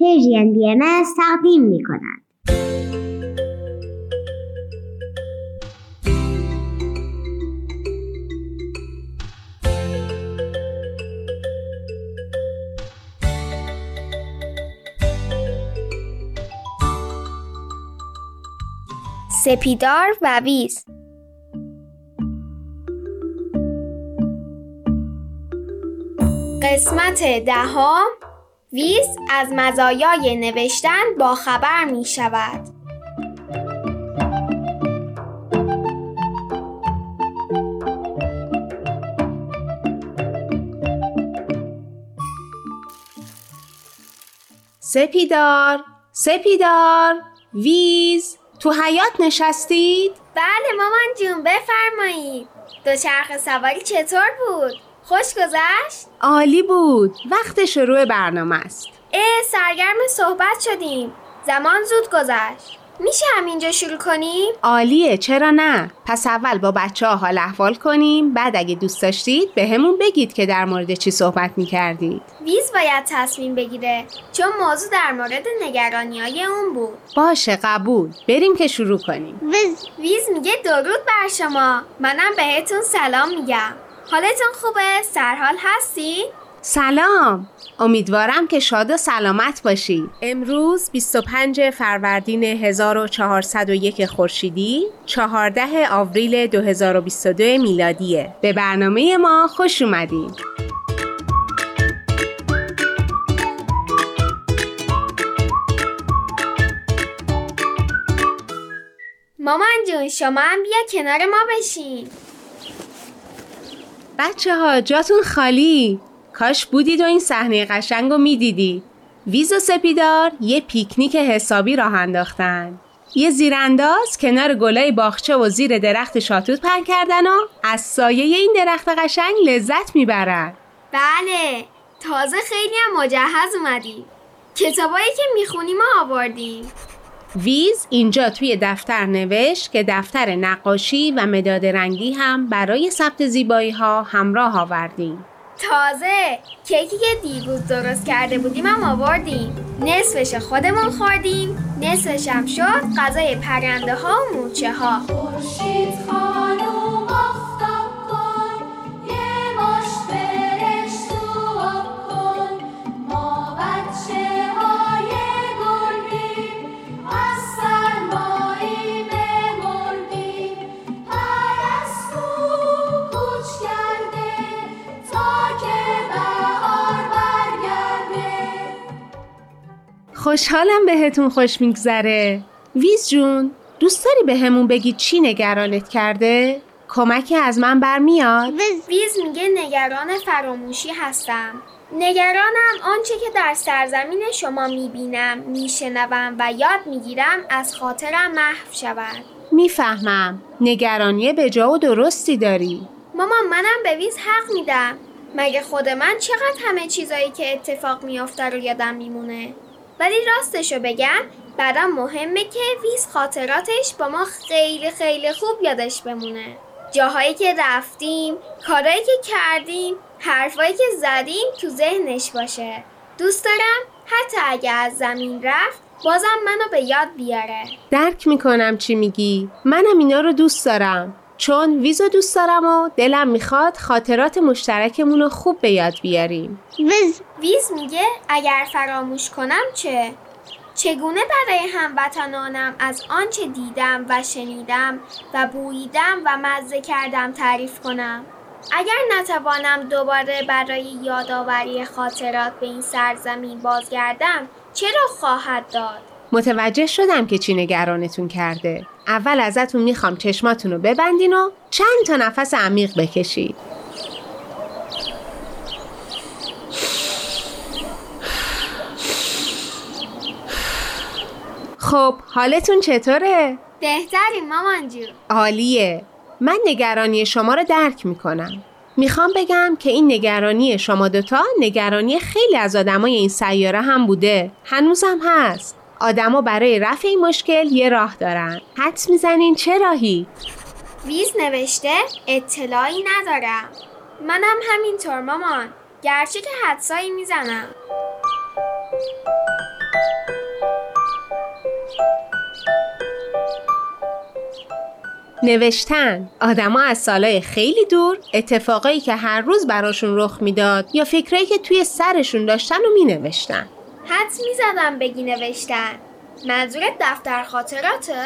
پرژین بی ام تقدیم می کند. سپیدار و ویز قسمت دهم ویز از مزایای نوشتن با خبر می شود. سپیدار سپیدار ویز تو حیات نشستید؟ بله مامان جون بفرمایید دوچرخه سواری چطور بود؟ خوش گذشت؟ عالی بود. وقت شروع برنامه است. اه سرگرم صحبت شدیم. زمان زود گذشت. میشه همینجا شروع کنیم؟ عالیه چرا نه؟ پس اول با بچه ها حال احوال کنیم. بعد اگه دوست داشتید به همون بگید که در مورد چی صحبت می‌کردید. ویز باید تصمیم بگیره چون موضوع در مورد نگرانی های اون بود. باشه قبول. بریم که شروع کنیم. ویز. ویز میگه درود بر شما. منم بهتون سلام میگم. حالتون خوبه؟ سرحال هستی؟ سلام. امیدوارم که شاد و سلامت باشید امروز 25 فروردین 1401 خورشیدی 14 آوریل 2022 میلادیه. به برنامه ما خوش اومدین. مامان جون شما هم بیا کنار ما بشین. بچه ها جاتون خالی. کاش بودید و این صحنه قشنگ رو می‌دیدید ویز و سپیدار یه پیکنیک حسابی راه انداختن. یه زیرانداز کنار گلای باغچه و زیر درخت شاتوت پهن کردن و از سایه این درخت قشنگ لذت می‌برن. بله تازه خیلی هم مجهز اومدی کتابایی که می‌خونی ما آوردیم. ویز اینجا توی دفتر نوشت که دفتر نقاشی و مداد رنگی هم برای ثبت زیبایی ها همراه آوردیم. تازه کیکی که دیروز درست کرده بودیم هم آوردیم. نصفش خودمون خوردیم نصفش هم شد غذای پرنده ها و موچه ها خوشحالم بهتون خوش میگذره. ویز جون دوست داری بهمون بگی چی نگرانت کرده؟ کمکی از من برمیاد؟ ویز ویز میگه نگران فراموشی هستم. نگرانم آنچه که در سرزمین شما می‌بینم میشنوم و یاد می‌گیرم از خاطرم محو شود. می‌فهمم. نگرانی به جا و درستی داری. مامان منم به ویز حق میدم. مگه خود من چقدر همه چیزایی که اتفاق میافته رو یادم میمونه؟ ولی راستشو بگم برام مهمه که ویز خاطراتش با ما خیلی خیلی خوب یادش بمونه. جاهایی که رفتیم کارهایی که کردیم حرفایی که زدیم تو ذهنش باشه. دوست دارم حتی اگه از زمین رفت بازم منو به یاد بیاره. درک می‌کنم چی میگی. منم اینا رو دوست دارم. چون ویزو دوست دارم و دلم می‌خواد خاطرات مشترکمون رو خوب به یاد بیاریم ویز ویز میگه اگر فراموش کنم چه؟ چگونه برای هموطنانم از آنچه دیدم و شنیدم و بوییدم و مزه کردم تعریف کنم؟ اگر نتوانم دوباره برای یادآوری خاطرات به این سرزمین بازگردم چرا خواهد داد؟ متوجه شدم که چی نگرانتون کرده اول ازتون می‌خوام چشماتون رو ببندین و چند تا نفس عمیق بکشید. خب حالتون چطوره؟ بهتری مامان جون. عالیه. من نگرانی شما رو درک می‌کنم. می‌خوام بگم که این نگرانی شما دوتا نگرانی خیلی از آدمای این سیاره هم بوده. هنوزم هست. آدما برای رفع این مشکل یه راه دارن. حدس می‌زنین چه راهی؟ ویز نوشته اطلاعی ندارم. منم همینطور مامان. گرچه که حدسایی می‌زنم. نوشتن. آدما از سالهای خیلی دور اتفاقایی که هر روز براشون رخ می‌داد یا فکرایی که توی سرشون داشتن و می نوشتن حدس می‌زدم بگی نوشتن منظورت دفتر خاطراته؟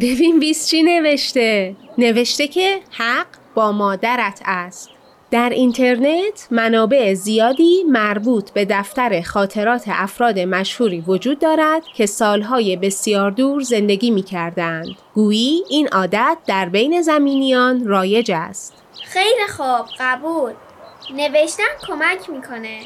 ببین بیس چی نوشته نوشته که حق با مادرت است در اینترنت منابع زیادی مربوط به دفتر خاطرات افراد مشهوری وجود دارد که سالهای بسیار دور زندگی می کردند. گویی این عادت در بین زمینیان رایج است. خیلی خوب قبول نوشتن کمک می‌کنه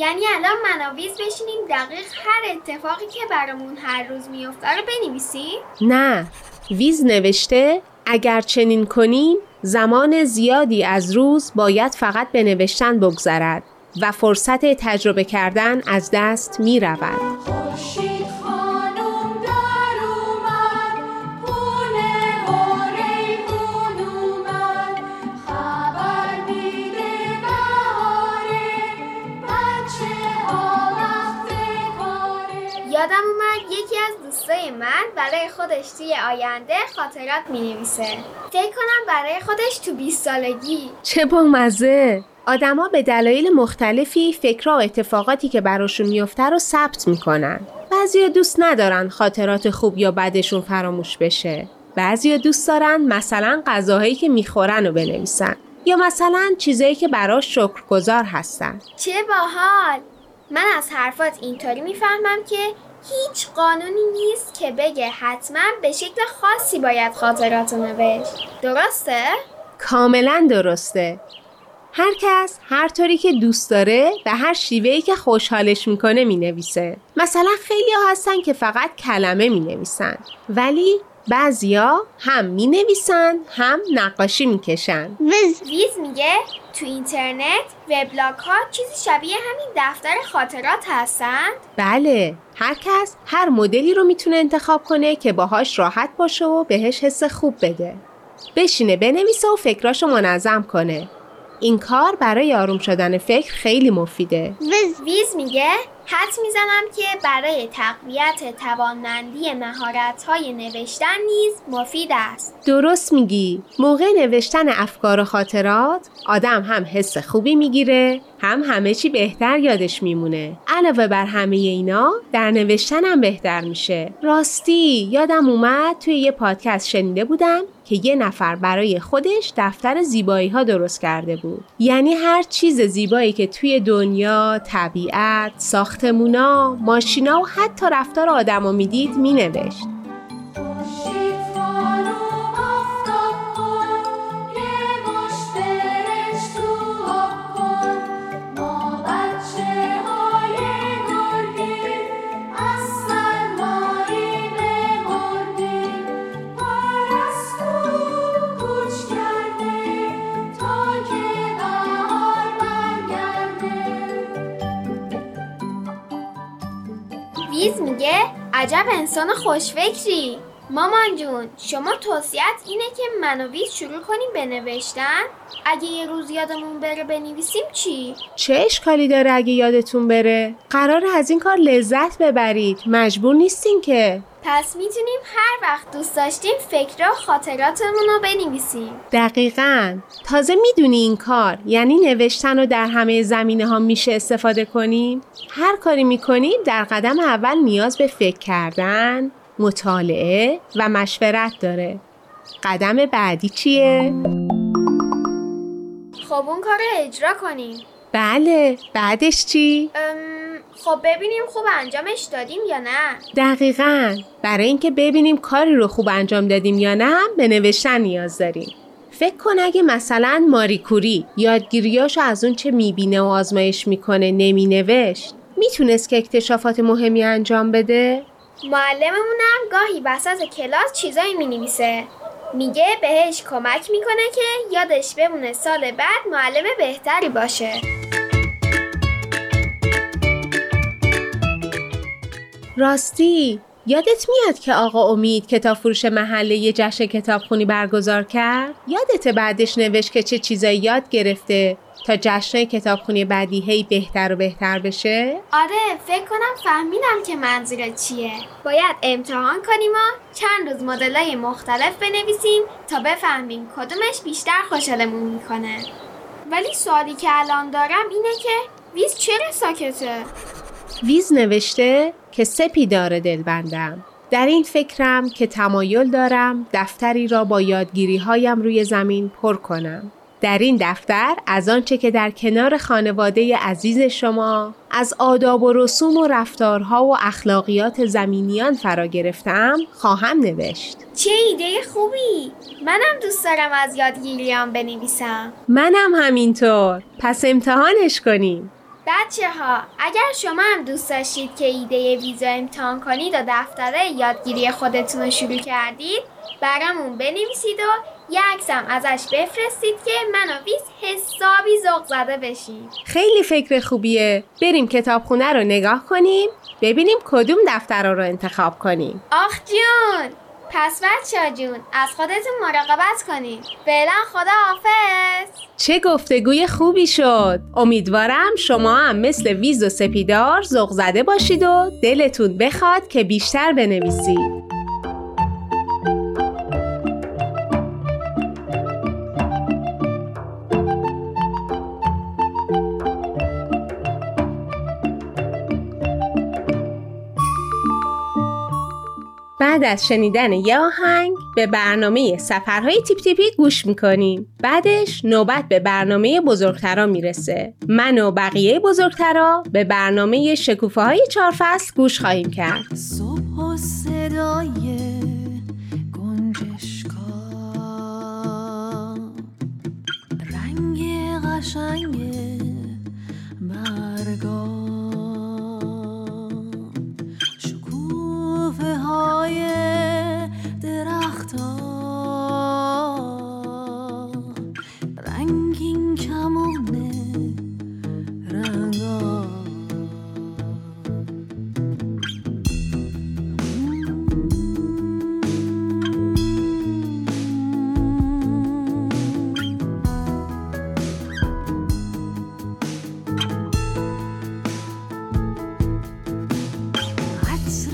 یعنی الان مناویز بشینیم دقیق هر اتفاقی که برامون هر روز میفته رو بنویسیم نه ویز نوشته اگر چنین کنیم زمان زیادی از روز باید فقط به نوشتن بگذرد و فرصت تجربه کردن از دست می رود. یادم اومد یکی از دوستای من برای خودش توی آینده خاطرات می‌نویسه. فکر کنم برای خودش تو 20 سالگی. چه بامزه! آدما به دلایل مختلفی فکرها و اتفاقاتی که براشون میفته رو ثبت می‌کنن. بعضیا دوست ندارن خاطرات خوب یا بدشون فراموش بشه. بعضیا دوست دارن مثلا غذاهایی که می‌خورن رو بنویسن. یا مثلا چیزایی که براش شکرگزار هستن. چه باحال! من از حرفات اینطوری می‌فهمم که هیچ قانونی نیست که بگه حتما به شکل خاصی باید خاطرات رو نوشت. درسته؟ کاملا درسته. هر کس هر طوری که دوست داره و هر شیوهی که خوشحالش می‌کنه می‌نویسه. مثلا خیلی هستن که فقط کلمه می‌نویسن. ولی بعضیا هم می‌نویسن هم نقاشی می‌کشن. ویز ویز میگه تو اینترنت وبلاگ ها چیزی شبیه همین دفتر خاطرات هستند بله هر کس هر مدلی رو می‌تونه انتخاب کنه که باهاش راحت باشه و بهش حس خوب بده. بشینه بنویسه و فکراشو منظم کنه. این کار برای آروم شدن فکر خیلی مفیده. ویز ویز میگه حدس می‌زنم که برای تقویت توانمندی مهارت های نوشتن نیز مفید است. درست میگی. موقع نوشتن افکار و خاطرات آدم هم حس خوبی می‌گیره هم همه چی بهتر یادش میمونه. علاوه بر همه اینا در نوشتن هم بهتر میشه. راستی یادم اومد توی یه پادکست شنیده بودم که یه نفر برای خودش دفتر زیبایی ها درست کرده بود. یعنی هر چیز زیبایی که توی دنیا طبیعت ساختمونا ماشینا و حتی رفتار آدما می‌دید مینوشت. عجب انسان خوشفکری. مامان جون شما توصیت اینه که من و ویز شروع کنیم به نوشتن؟ اگه یه روز یادمون بره بنویسیم چی؟ چه اشکالی داره اگه یادتون بره؟ قرار از این کار لذت ببرید. مجبور نیستین که. پس می‌تونیم هر وقت دوست داشتیم فکر و خاطراتمون رو بنویسیم. دقیقا. تازه می‌دونی این کار یعنی نوشتن رو در همه زمینه ها میشه استفاده کنیم؟ هر کاری می‌کنیم در قدم اول نیاز به فکر کردن مطالعه و مشورت داره. قدم بعدی چیه؟ خب اون کار رو اجرا کنیم. بله. بعدش چی؟ ام، خب ببینیم خوب انجامش دادیم یا نه. دقیقا. برای اینکه ببینیم کاری رو خوب انجام دادیم یا نه به نوشتن نیاز داریم. فکر کن اگه مثلا ماری کوری یادگیریاشو از اون چه می‌بینه و آزمایش می‌کنه نمینوشت می‌تونست که اکتشافات مهمی انجام بده؟ معلممونم گاهی وسط کلاس چیزایی می‌نویسه. میگه بهش کمک می‌کنه که یادش بمونه سال بعد معلم بهتری باشه. راستی یادت میاد که آقا امید کتاب فروش محله یه جشن کتابخونی برگزار کرد؟ یادت بعدش نوشت که چه چیزایی یاد گرفته تا جشن کتابخونی بعدی هی بهتر و بهتر بشه؟ آره فکر کنم فهمیدم که منظورت چیه باید امتحان کنیم و چند روز مدلای مختلف بنویسیم تا بفهمیم کدومش بیشتر خوشحالمون می‌کنه ولی سوالی که الان دارم اینه که ویز چرا ساکته؟ ویز نوشته که سپیدار دلبندم. در این فکرم که تمایل دارم دفتری را با یادگیری هایم روی زمین پر کنم. در این دفتر از آنچه که در کنار خانواده عزیز شما از آداب و رسوم و رفتارها و اخلاقیات زمینیان فرا گرفتم خواهم نوشت. چه ایده خوبی! منم دوست دارم از یادگیریام بنویسم. منم همینطور. پس امتحانش کنیم. بچه ها اگر شما هم دوست داشتید که ایده ویزا امتحان کنید و دفتره یادگیری خودتون رو شروع کردید برامون بنویسید و یه عکسم ازش بفرستید که من و ویز حسابی ذوق زده بشیم. خیلی فکر خوبیه. بریم کتابخونه رو نگاه کنیم ببینیم کدوم دفتر رو انتخاب کنیم. آخ جون! پس بچه جون از خودتون مراقبت کنید فعلا خدا حافظ. چه گفتگوی خوبی شد. امیدوارم شما هم مثل ویز و سپیدار ذوق زده باشید و دلتون بخواد که بیشتر بنویسید. بعد از شنیدن یه آهنگ به برنامه سفرهای تیپ تیپی گوش می‌کنیم. بعدش نوبت به برنامه بزرگترا می‌رسه. من و بقیه بزرگترا به برنامه شکوفه های چهار فصل گوش خواهیم کرد. صبح و صدای رنگ قشنگ برگا. It's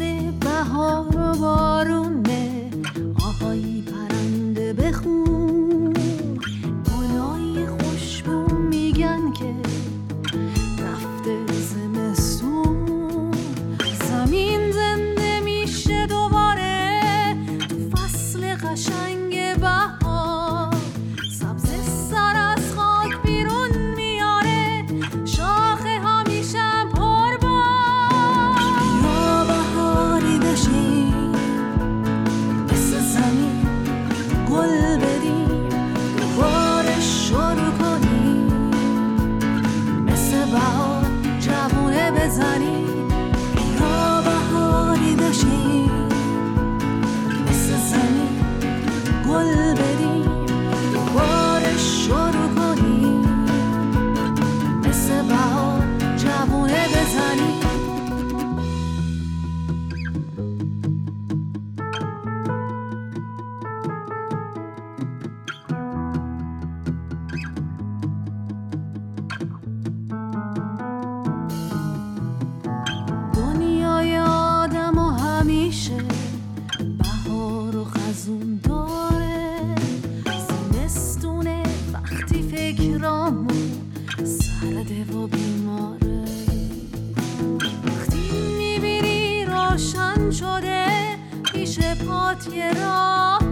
پیش